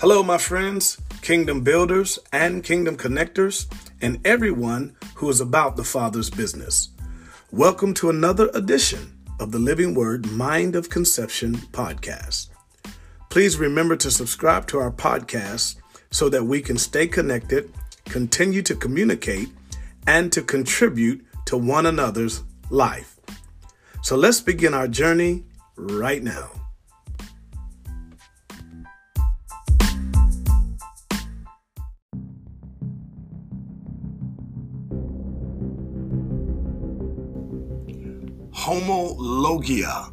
Hello, my friends, kingdom builders and kingdom connectors, and everyone who is about the Father's business. Welcome to another edition of the Living Word Mind of Conception podcast. Please remember to subscribe to our podcast so that we can stay connected, continue to communicate, and to contribute to one another's life. So let's begin our journey right now. Homologia.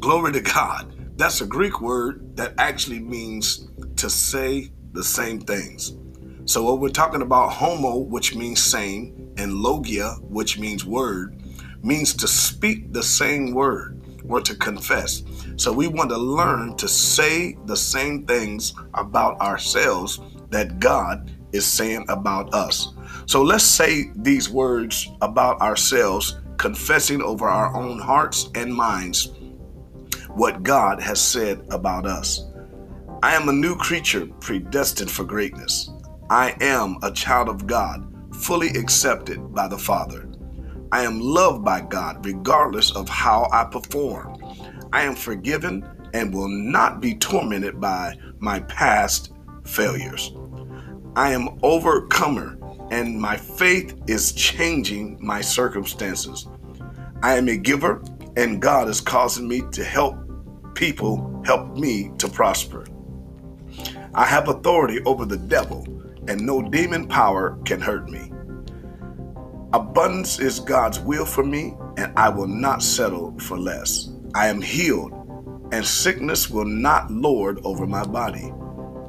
Glory to God. That's a Greek word that actually means to say the same things. So, what we're talking about, homo, which means same, and logia, which means word, means to speak the same word or to confess. So, we want to learn to say the same things about ourselves that God is saying about us. So, let's say these words about ourselves, confessing over our own hearts and minds what God has said about us. I am a new creature predestined for greatness. I am a child of God, fully accepted by the Father. I am loved by God regardless of how I perform. I am forgiven and will not be tormented by my past failures. I am overcomer and my faith is changing my circumstances. I am a giver and God is causing me to help people help me to prosper. I have authority over the devil and no demon power can hurt me. Abundance is God's will for me, and I will not settle for less. I am healed, and sickness will not lord over my body.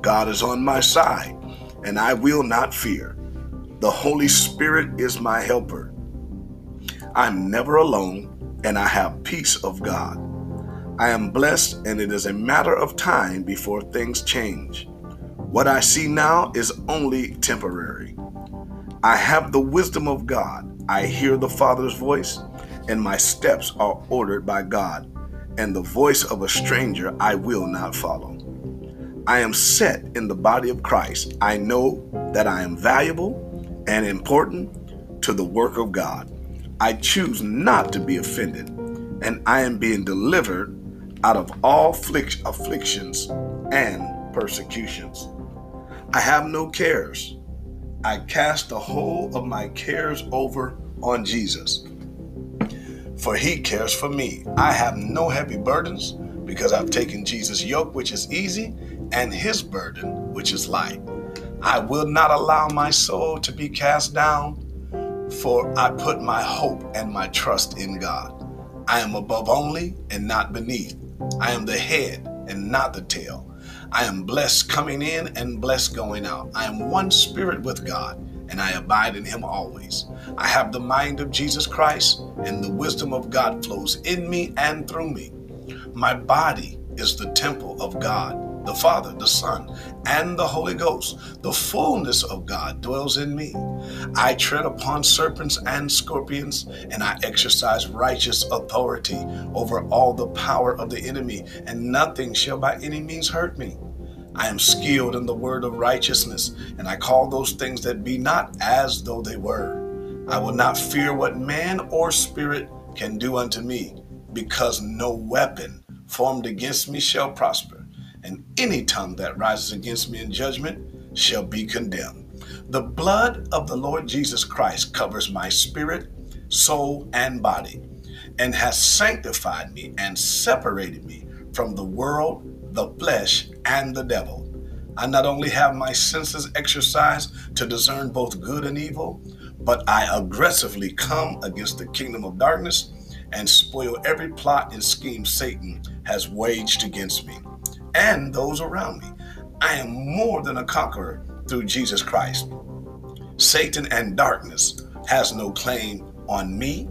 God is on my side, and I will not fear. The Holy Spirit is my helper. I'm never alone, and I have peace of God. I am blessed, and it is a matter of time before things change. What I see now is only temporary. I have the wisdom of God. I hear the Father's voice, and my steps are ordered by God, and the voice of a stranger I will not follow. I am set in the body of Christ. I know that I am valuable and important to the work of God. I choose not to be offended, and I am being delivered out of all afflictions and persecutions. I have no cares. I cast the whole of my cares over on Jesus. For he cares for me. I have no heavy burdens because I've taken Jesus' yoke, which is easy, and his burden, which is light. I will not allow my soul to be cast down, for I put my hope and my trust in God. I am above only and not beneath. I am the head and not the tail. I am blessed coming in and blessed going out. I am one spirit with God, and I abide in Him always. I have the mind of Jesus Christ, and the wisdom of God flows in me and through me. My body is the temple of God the Father, the Son, and the Holy Ghost. The fullness of God dwells in me. I tread upon serpents and scorpions, and I exercise righteous authority over all the power of the enemy, and nothing shall by any means hurt me. I am skilled in the word of righteousness, and I call those things that be not as though they were. I will not fear what man or spirit can do unto me, because no weapon formed against me shall prosper and any tongue that rises against me in judgment shall be condemned. The blood of the Lord Jesus Christ covers my spirit, soul, and body, and has sanctified me and separated me from the world, the flesh, and the devil. I not only have my senses exercised to discern both good and evil, but I aggressively come against the kingdom of darkness and spoil every plot and scheme Satan has waged against me and those around me. I am more than a conqueror through Jesus Christ. Satan and darkness has no claim on me,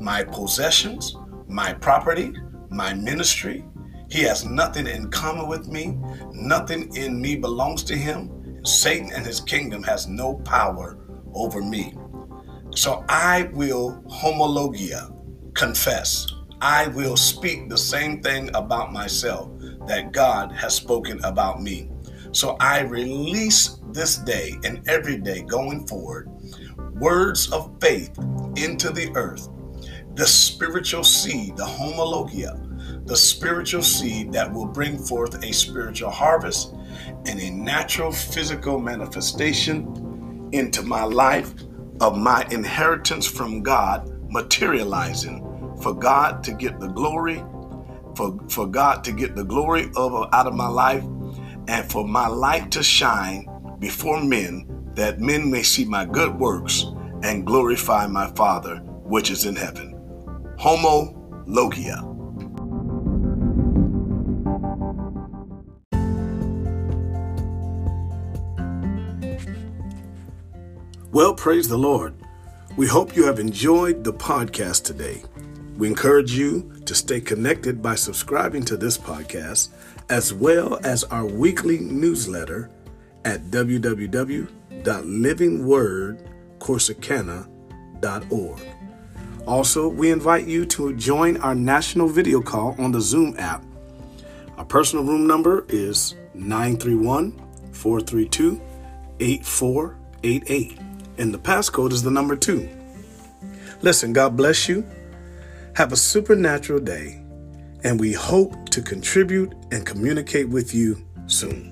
my possessions, my property, my ministry. He has nothing in common with me. Nothing in me belongs to him. Satan and his kingdom has no power over me. So I will homologia, confess. I will speak the same thing about myself that God has spoken about me. So I release this day and every day going forward words of faith into the earth, the spiritual seed, the homologia, the spiritual seed that will bring forth a spiritual harvest and a natural physical manifestation into my life of my inheritance from God materializing for God to get the glory, for, for God to get the glory of out of my life, and for my light to shine before men, that men may see my good works and glorify my Father which is in heaven. Homo Logia. Well, praise the Lord. We hope you have enjoyed the podcast today. We encourage you to stay connected by subscribing to this podcast as well as our weekly newsletter at www.livingwordcorsicana.org. Also, we invite you to join our national video call on the Zoom app. Our personal room number is 931 432 8488 and the passcode is the number two. Listen, God bless you. Have a supernatural day, and we hope to contribute and communicate with you soon.